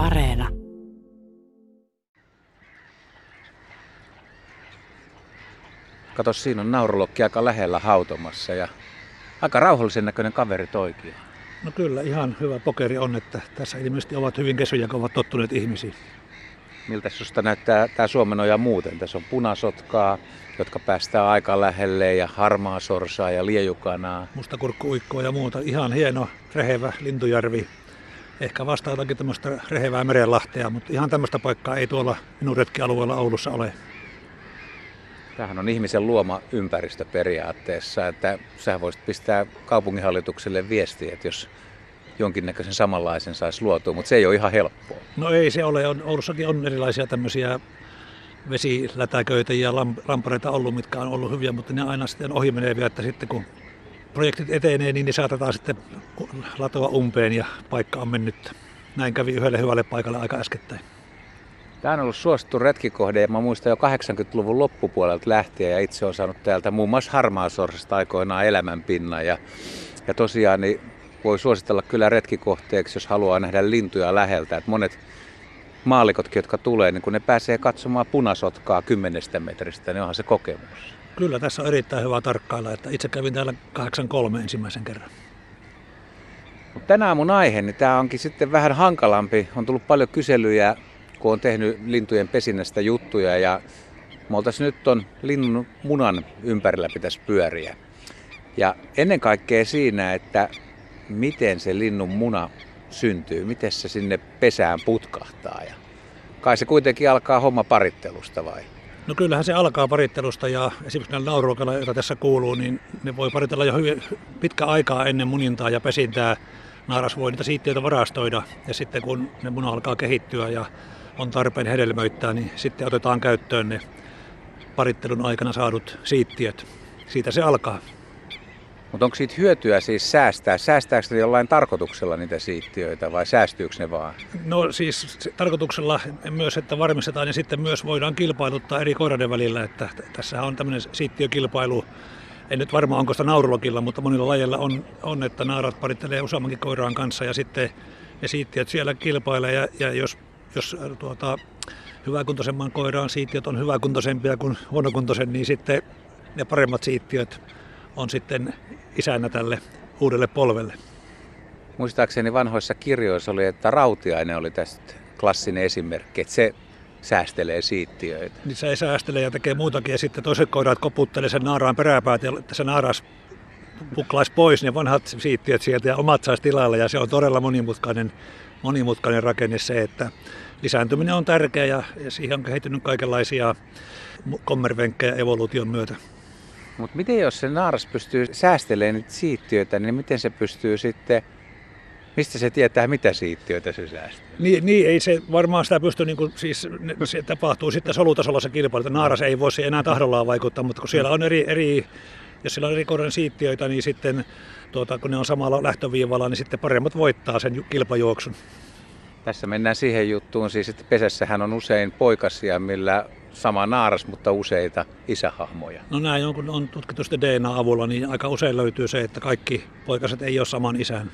Areena. Kato, siinä on naurulokki aika lähellä hautomassa ja aika rauhallisen näköinen kaveri toikin. No kyllä, ihan hyvä pokeri on, että tässä ilmeisesti ovat hyvin kesyjä, kun ovat tottuneet ihmisiin. Miltä susta näyttää tämä Suomenoja muuten? Tässä on punasotkaa, jotka päästään aika lähelle ja harmaa sorsaa ja liejukanaa. Mustakurkkuikkoa ja muuta. Ihan hieno, rehevä lintujärvi. Ehkä vastaa jotakin tämmöistä rehevää merenlahtea, mutta ihan tämmöistä paikkaa ei tuolla minun retkialueella Oulussa ole. Tämähän on ihmisen luoma ympäristö periaatteessa, että sä voisit pistää kaupunginhallitukselle viestiä, että jos jonkinnäköisen samanlaisen saisi luotua, mutta se ei ole ihan helppoa. No ei se ole. On, Oulussakin on erilaisia tämmöisiä vesilätäköitä ja lampareita ollut, mitkä on ollut hyviä, mutta ne aina sitten ohi meneviä, että sitten kun projektit etenee, niin ne saatetaan sitten latoa umpeen ja paikka on mennyt. Näin kävi yhdelle hyvälle paikalle aika äskettäin. Tämä on ollut suosittu retkikohde ja mä muistan jo 80-luvun loppupuolelta lähtien ja itse olen saanut täältä muun muassa harmaasorsasta aikoinaan elämänpinnan ja, ja tosiaan niin voi suositella kyllä retkikohteeksi, jos haluaa nähdä lintuja läheltä. Et monet maalikotkin, jotka tulee, niin kun ne pääsee katsomaan punasotkaa kymmenestä metristä, niin onhan se kokemus. Kyllä, tässä on erittäin hyvä tarkkailla, että itse kävin täällä 83 ensimmäisen kerran. Tänään mun aihe, niin tämä onkin sitten vähän hankalampi. On tullut paljon kyselyjä, kun on tehnyt lintujen pesinnästä juttuja ja me nyt on linnun munan ympärillä pitäisi pyöriä. Ja ennen kaikkea siinä, että miten se linnun muna syntyy, miten se sinne pesään putkahtaa. Ja kai se kuitenkin alkaa homma parittelusta vai? No kyllähän se alkaa parittelusta ja esimerkiksi näillä nauruokalla, joita tässä kuuluu, niin ne voi paritella jo hyvin pitkä aikaa ennen munintaa ja pesintää. Naaras voi niitä siittiöitä varastoida ja sitten kun ne muna alkaa kehittyä ja on tarpeen hedelmöittää, niin sitten otetaan käyttöön ne parittelun aikana saadut siittiöt. Siitä se alkaa. Mutta onko siitä hyötyä siis säästää? Säästääkö jollain tarkoituksella niitä siittiöitä vai säästyykö ne vaan? No siis tarkoituksella myös, että varmistetaan ja sitten myös voidaan kilpailuttaa eri koiraiden välillä. Että tässä on tämmöinen siittiökilpailu. En nyt varmaan onko sitä naurulokilla, mutta monilla lajeilla on, on, että naarat parittelee useammankin koiraan kanssa ja sitten ne siittiöt siellä kilpailee ja, ja jos, jos tuota, hyväkuntoisemman koiraan siittiöt on hyväkuntoisempia kuin huonokuntoisen, niin sitten ne paremmat siittiöt on sitten isänä tälle uudelle polvelle. Muistaakseni vanhoissa kirjoissa oli, että rautiainen oli tästä klassinen esimerkki, että se säästelee siittiöitä. Niin se ei säästele ja tekee muutakin ja sitten toiset koirat koputtelee sen naaraan peräpäät ja se naaras puklaisi pois ne vanhat siittiöt sieltä ja omat saisi tilalle ja se on todella monimutkainen, monimutkainen rakenne se, että lisääntyminen on tärkeä ja, ja siihen on kehittynyt kaikenlaisia kommervenkkejä evoluution myötä. Mutta miten jos se naaras pystyy säästelemään niitä siittiöitä, niin miten se pystyy sitten Mistä se tietää, mitä siittiöitä se säästää? Niin, niin ei se varmaan sitä pysty, niin kuin, siis se tapahtuu sitten solutasolla se kilpailu, että naaras ei voisi enää tahdollaan vaikuttaa, mutta kun siellä on eri, eri jos siellä on eri siittiöitä, niin sitten tuota, kun ne on samalla lähtöviivalla, niin sitten paremmat voittaa sen kilpajuoksun. Tässä mennään siihen juttuun, siis että pesässähän on usein poikasia, millä sama naaras, mutta useita isähahmoja. No näin on, kun on tutkittu sitten DNA-avulla, niin aika usein löytyy se, että kaikki poikaset ei ole saman isän.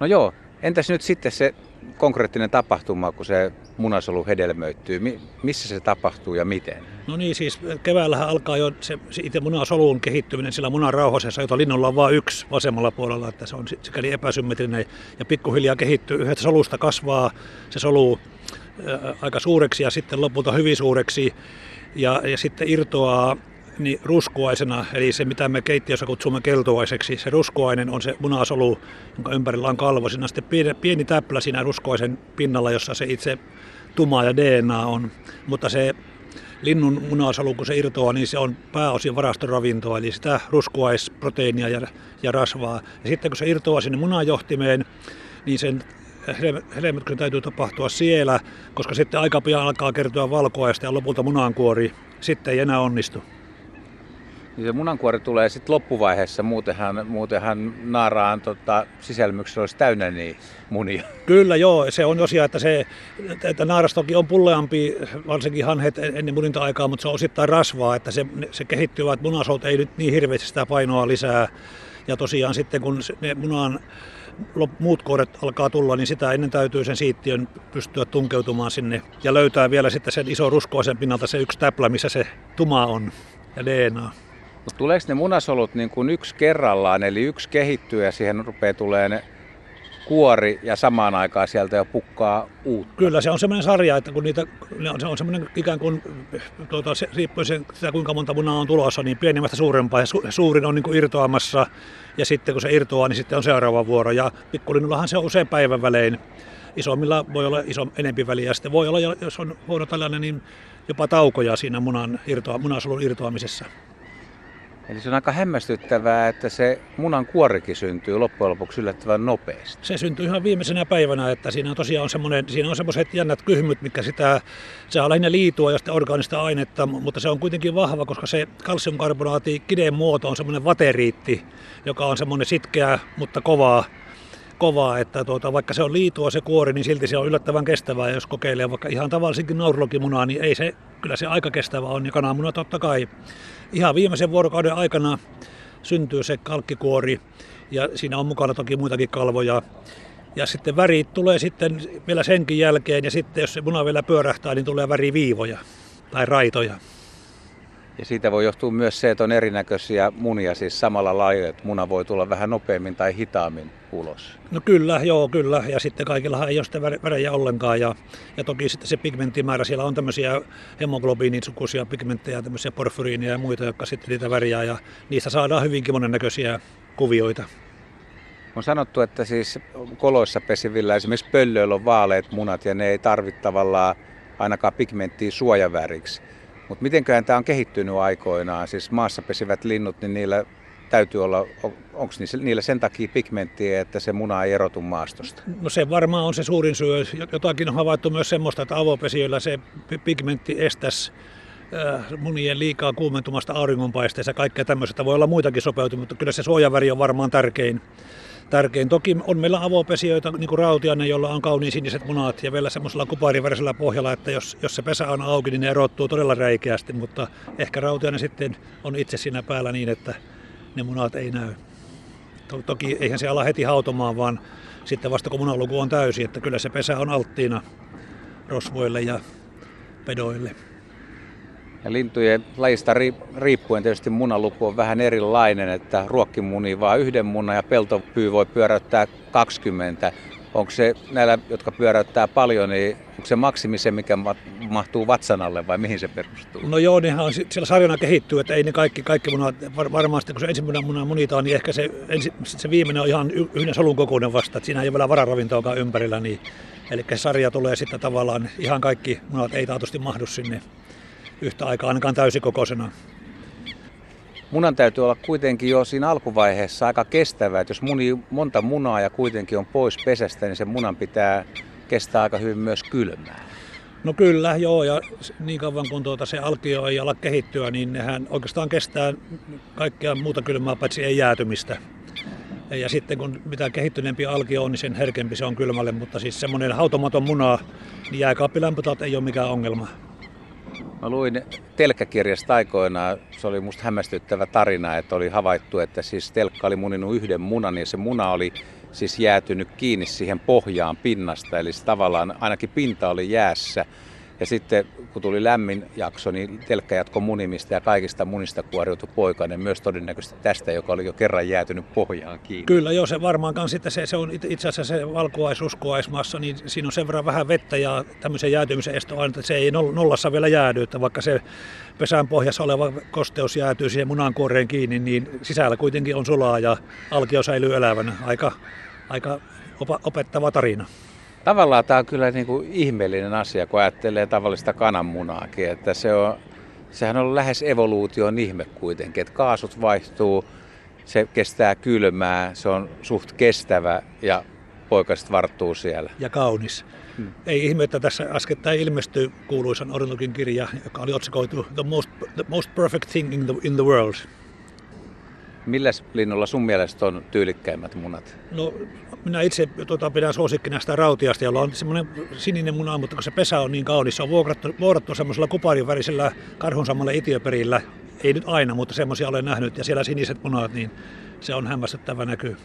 No joo, entäs nyt sitten se konkreettinen tapahtuma, kun se munasolu hedelmöittyy? missä se tapahtuu ja miten? No niin, siis keväällähän alkaa jo se, se itse munasoluun kehittyminen sillä munan rauhasessa, jota linnulla on vain yksi vasemmalla puolella, että se on sikäli epäsymmetrinen ja pikkuhiljaa kehittyy. Yhdestä solusta kasvaa se solu aika suureksi ja sitten lopulta hyvin suureksi ja, ja sitten irtoaa niin ruskuaisena, eli se mitä me keittiössä kutsumme keltuaiseksi. Se ruskuainen on se munasolu, jonka ympärillä on kalvo. Siinä on sitten pieni, pieni täplä siinä ruskuaisen pinnalla, jossa se itse tuma ja DNA on. Mutta se linnun munasolu, kun se irtoaa, niin se on pääosin varastoravintoa, eli sitä ruskuaisproteiinia ja, ja rasvaa. Ja sitten kun se irtoaa sinne munajohtimeen, niin sen hedelmöityksen täytyy tapahtua siellä, koska sitten aika pian alkaa kertyä valkoaista ja lopulta munankuori sitten ei enää onnistu. Niin se munankuori tulee sitten loppuvaiheessa, muutenhan, muutenhan naaraan tota, sisälmyksessä olisi täynnä niin munia. Kyllä joo, se on tosiaan, että, se, että naaras toki on pulleampi, varsinkin hanhet ennen muninta-aikaa, mutta se on osittain rasvaa, että se, se kehittyvät munasout ei nyt niin hirveästi sitä painoa lisää. Ja tosiaan sitten kun ne munan muut kuoret alkaa tulla, niin sitä ennen täytyy sen siittiön pystyä tunkeutumaan sinne ja löytää vielä sitten sen iso ruskoisen pinnalta se yksi täplä, missä se tuma on ja DNA. Mutta tuleeko ne munasolut niin kuin yksi kerrallaan, eli yksi kehittyy ja siihen rupeaa tulee ne kuori ja samaan aikaan sieltä jo pukkaa uutta. Kyllä, se on semmoinen sarja, että kun niitä, se on semmoinen ikään kuin, tuota, se, riippuen sitä kuinka monta munaa on tulossa, niin pienimmästä suurempaa ja su, suurin on niin kuin irtoamassa ja sitten kun se irtoaa, niin sitten on seuraava vuoro ja pikkulinnullahan se on usein päivän välein. Isommilla voi olla iso enempi väliä ja sitten voi olla, jos on huono tällainen, niin jopa taukoja siinä munan irtoa, munasolun irtoamisessa. Eli se on aika hämmästyttävää, että se munan kuorikin syntyy loppujen lopuksi yllättävän nopeasti. Se syntyy ihan viimeisenä päivänä, että siinä on tosiaan semmoinen, siinä on semmoiset jännät kyhmyt, mikä sitä, se on lähinnä liitua ja sitten orgaanista ainetta, mutta se on kuitenkin vahva, koska se kalsiumkarbonaati kideen muoto on semmoinen vateriitti, joka on semmoinen sitkeä, mutta kovaa, kovaa, että tuota, vaikka se on liitua se kuori, niin silti se on yllättävän kestävää. Jos kokeilee vaikka ihan tavallisinkin naurulokimunaa, niin ei se, kyllä se aika kestävä on. Ja kananmuna totta kai. Ihan viimeisen vuorokauden aikana syntyy se kalkkikuori ja siinä on mukana toki muitakin kalvoja. Ja sitten väri tulee sitten vielä senkin jälkeen ja sitten jos se muna vielä pyörähtää, niin tulee väriviivoja tai raitoja. Ja siitä voi johtua myös se, että on erinäköisiä munia, siis samalla lailla, että muna voi tulla vähän nopeammin tai hitaammin ulos. No kyllä, joo, kyllä. Ja sitten kaikilla ei ole sitä värejä ollenkaan. Ja, ja toki sitten se pigmenttimäärä, siellä on tämmöisiä hemoglobiinisukuisia pigmenttejä, tämmöisiä porfyriinia ja muita, jotka sitten niitä väriä ja niistä saadaan hyvinkin monennäköisiä kuvioita. On sanottu, että siis koloissa pesivillä esimerkiksi pöllöillä on vaaleat munat ja ne ei tarvitse tavallaan ainakaan pigmenttiä suojaväriksi. Mutta mitenköhän tämä on kehittynyt aikoinaan? Siis maassa pesivät linnut, niin niillä täytyy olla, onko niillä sen takia pigmenttiä, että se muna ei erotu maastosta? No se varmaan on se suurin syy. Jotakin on havaittu myös semmoista, että avopesijöillä se pigmentti estäisi äh, munien liikaa kuumentumasta auringonpaisteessa kaikkea tämmöistä. Voi olla muitakin sopeutumia, mutta kyllä se suojaväri on varmaan tärkein tärkein. Toki on meillä avopesijoita, niin kuin rautiainen, jolla on kauniin siniset munat ja vielä semmoisella kuparivärisellä pohjalla, että jos, jos se pesä on auki, niin ne erottuu todella räikeästi, mutta ehkä rautiainen sitten on itse siinä päällä niin, että ne munat ei näy. Toki eihän se ala heti hautomaan, vaan sitten vasta kun munaluku on täysi, että kyllä se pesä on alttiina rosvoille ja pedoille. Ja lintujen lajista riippuen tietysti munaluku on vähän erilainen, että ruokkimuni vaan yhden munan ja peltopyy voi pyöräyttää 20. Onko se näillä, jotka pyöräyttää paljon, niin onko se maksimi se, mikä mahtuu vatsan alle vai mihin se perustuu? No joo, nehän on siellä sarjana kehittyy, että ei ne kaikki, kaikki munat, varmasti kun se ensimmäinen muna munitaan, niin ehkä se, ensi, se viimeinen on ihan yhden solun kokoinen vasta, että siinä ei ole vielä vararavintoakaan ympärillä, niin Eli sarja tulee sitten tavallaan, ihan kaikki munat ei taatusti mahdu sinne yhtä aikaa ainakaan täysikokoisena. Munan täytyy olla kuitenkin jo siinä alkuvaiheessa aika kestävä, että jos muni monta munaa ja kuitenkin on pois pesästä, niin sen munan pitää kestää aika hyvin myös kylmää. No kyllä, joo, ja niin kauan kun tuota se alkio ei ala kehittyä, niin nehän oikeastaan kestää kaikkea muuta kylmää, paitsi ei jäätymistä. Ja sitten kun mitä kehittyneempi alkio on, niin sen herkempi se on kylmälle, mutta siis semmoinen hautomaton muna, niin jääkaappilämpötilat ei ole mikään ongelma. Mä luin telkkäkirjasta aikoinaan, se oli musta hämmästyttävä tarina, että oli havaittu, että siis telkka oli muninut yhden munan ja se muna oli siis jäätynyt kiinni siihen pohjaan pinnasta, eli tavallaan ainakin pinta oli jäässä. Ja sitten kun tuli lämmin jakso, niin telkkä jatkoi munimista ja kaikista munista kuoriutui poikainen myös todennäköisesti tästä, joka oli jo kerran jäätynyt pohjaan kiinni. Kyllä joo, se varmaankaan sitten se, se on itse asiassa se valkuaisuskoaismassa, niin siinä on sen verran vähän vettä ja tämmöisen jäätymisen esto että se ei nollassa vielä jäädy, että vaikka se pesän pohjassa oleva kosteus jäätyy siihen munankuoreen kiinni, niin sisällä kuitenkin on sulaa ja alkio säilyy elävänä. Aika, aika opettava tarina. Tavallaan tämä on kyllä niin kuin ihmeellinen asia, kun ajattelee tavallista kananmunaakin, että se on, sehän on lähes evoluution ihme kuitenkin, että kaasut vaihtuu, se kestää kylmää, se on suht kestävä ja poikaset varttuu siellä. Ja kaunis. Hmm. Ei ihme, että tässä äskettäin ilmestyi kuuluisan Ornogin kirja, joka oli otsikoitu The Most, the most Perfect Thing in the, in the World. Milläs linnulla sun mielestä on tyylikkäimmät munat? No minä itse tuota, pidän suosikkina sitä rautiasta, jolla on semmoinen sininen muna, mutta kun se pesä on niin kaunis, se on vuokrattu, vuokrattu semmoisella kuparin värisellä karhunsamalla itiöperillä. Ei nyt aina, mutta semmoisia olen nähnyt. Ja siellä siniset munat, niin se on hämmästyttävä näky.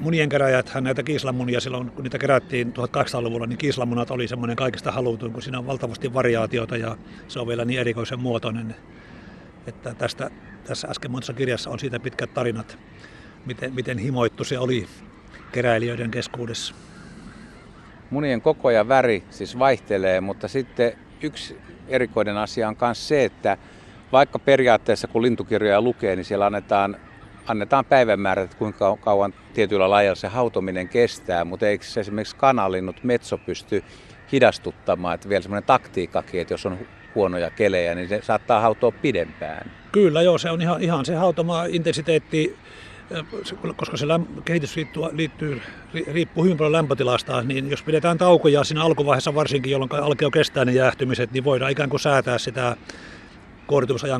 munien keräjäthän näitä kiislanmunia silloin, kun niitä kerättiin 1800-luvulla, niin kiislanmunat oli semmoinen kaikista halutuin, kun siinä on valtavasti variaatiota ja se on vielä niin erikoisen muotoinen. Että tästä, tässä äsken monessa kirjassa on siitä pitkät tarinat, miten, miten himoittu se oli keräilijöiden keskuudessa. Munien koko ja väri siis vaihtelee, mutta sitten yksi erikoinen asia on myös se, että vaikka periaatteessa kun lintukirjoja lukee, niin siellä annetaan, annetaan päivämäärät, että kuinka kauan tietyllä lajilla se hautominen kestää, mutta eikö esimerkiksi kanalinnut metso pysty hidastuttamaan, että vielä semmoinen taktiikkakin, että jos on huonoja kelejä, niin se saattaa hautoa pidempään. Kyllä joo, se on ihan, ihan se hautoma intensiteetti koska se kehitys liittyy, riippuu hyvin paljon lämpötilasta, niin jos pidetään taukoja siinä alkuvaiheessa varsinkin, jolloin alkaa kestää ne jäähtymiset, niin voidaan ikään kuin säätää sitä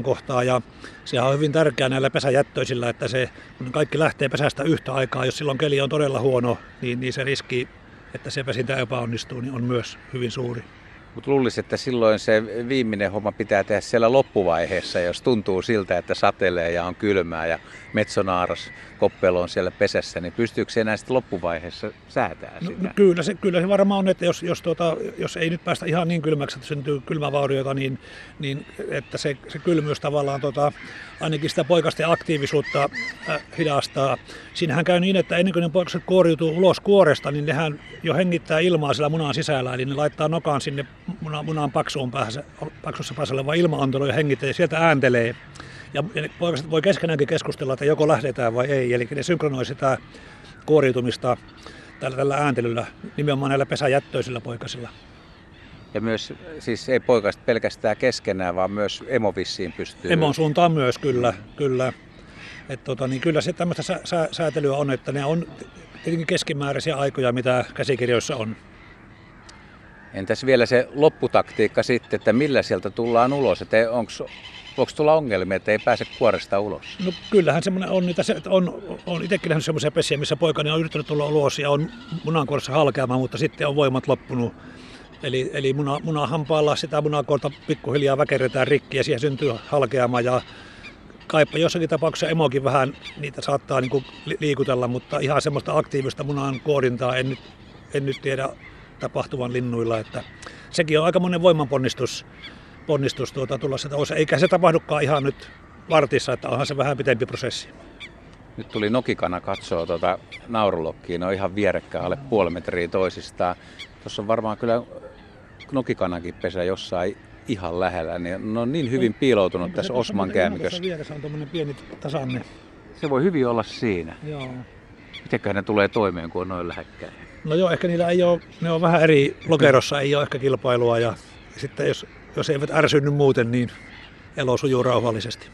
kohtaa. Ja sehän on hyvin tärkeää näillä pesäjättöisillä, että se, kun kaikki lähtee pesästä yhtä aikaa, jos silloin keli on todella huono, niin, niin se riski, että se pesintä epäonnistuu, niin on myös hyvin suuri. Mutta luulisin, että silloin se viimeinen homma pitää tehdä siellä loppuvaiheessa, jos tuntuu siltä, että satelee ja on kylmää ja metsonaaras koppelo on siellä pesässä, niin pystyykö se enää sitten loppuvaiheessa säätää no, sitä? No, kyllä, se, kyllä se varmaan on, että jos, jos, tuota, jos ei nyt päästä ihan niin kylmäksi, että syntyy kylmävaurioita, niin, niin että se, se kylmyys tavallaan tuota, ainakin sitä poikasten aktiivisuutta äh, hidastaa. Siinähän käy niin, että ennen kuin ne poikaset kuoriutuu ulos kuoresta, niin nehän jo hengittää ilmaa siellä munan sisällä, eli ne laittaa nokaan sinne munan, munan paksuun päässä, paksussa päässä oleva ilmaantelo ja hengittää ja sieltä ääntelee. Ja, ja poikaset voi keskenäänkin keskustella, että joko lähdetään vai ei. Eli ne synkronoi sitä kuoriutumista tällä, tällä ääntelyllä, nimenomaan näillä pesäjättöisillä poikasilla. Ja myös, siis ei poikasta pelkästään keskenään, vaan myös emovissiin pystyy. Emon suuntaan myös, kyllä. kyllä. Et tota, niin kyllä se tämmöistä sä, sä, säätelyä on, että ne on tietenkin keskimääräisiä aikoja, mitä käsikirjoissa on. Entäs vielä se lopputaktiikka sitten, että millä sieltä tullaan ulos? Että onko Voiko tulla ongelmia, että ei pääse kuoresta ulos? No kyllähän semmoinen on, niitä se, on, on itsekin nähnyt semmoisia pesiä, missä poikani on yrittänyt tulla ulos ja on munankuoressa halkeamaan, mutta sitten on voimat loppunut. Eli, eli muna, munahampaalla sitä munakuorta pikkuhiljaa väkerretään rikki ja siihen syntyy halkeama ja kaipa jossakin tapauksessa emokin vähän niitä saattaa niin kuin liikutella, mutta ihan semmoista aktiivista munan kuorintaa en nyt, en nyt tiedä tapahtuvan linnuilla. Että sekin on aika monen voimanponnistus ponnistus tuota, tulla sitä osa. Eikä se tapahdukaan ihan nyt vartissa, että onhan se vähän pitempi prosessi. Nyt tuli nokikana katsoa tuota naurulokkiin, ne on ihan vierekkäin alle puoli metriä toisistaan. Tuossa on varmaan kyllä nokikanakin pesä jossain ihan lähellä, niin ne on niin hyvin piiloutunut no, tässä Osman käämikössä. vieressä on tuommoinen pieni tasanne. Se voi hyvin olla siinä. Joo. Mitenköhän ne tulee toimeen, kun on noin lähekkäin? No joo, ehkä niillä ei ole, ne on vähän eri lokerossa, ei ole ehkä kilpailua ja sitten jos jos eivät ärsynny muuten, niin elo sujuu rauhallisesti.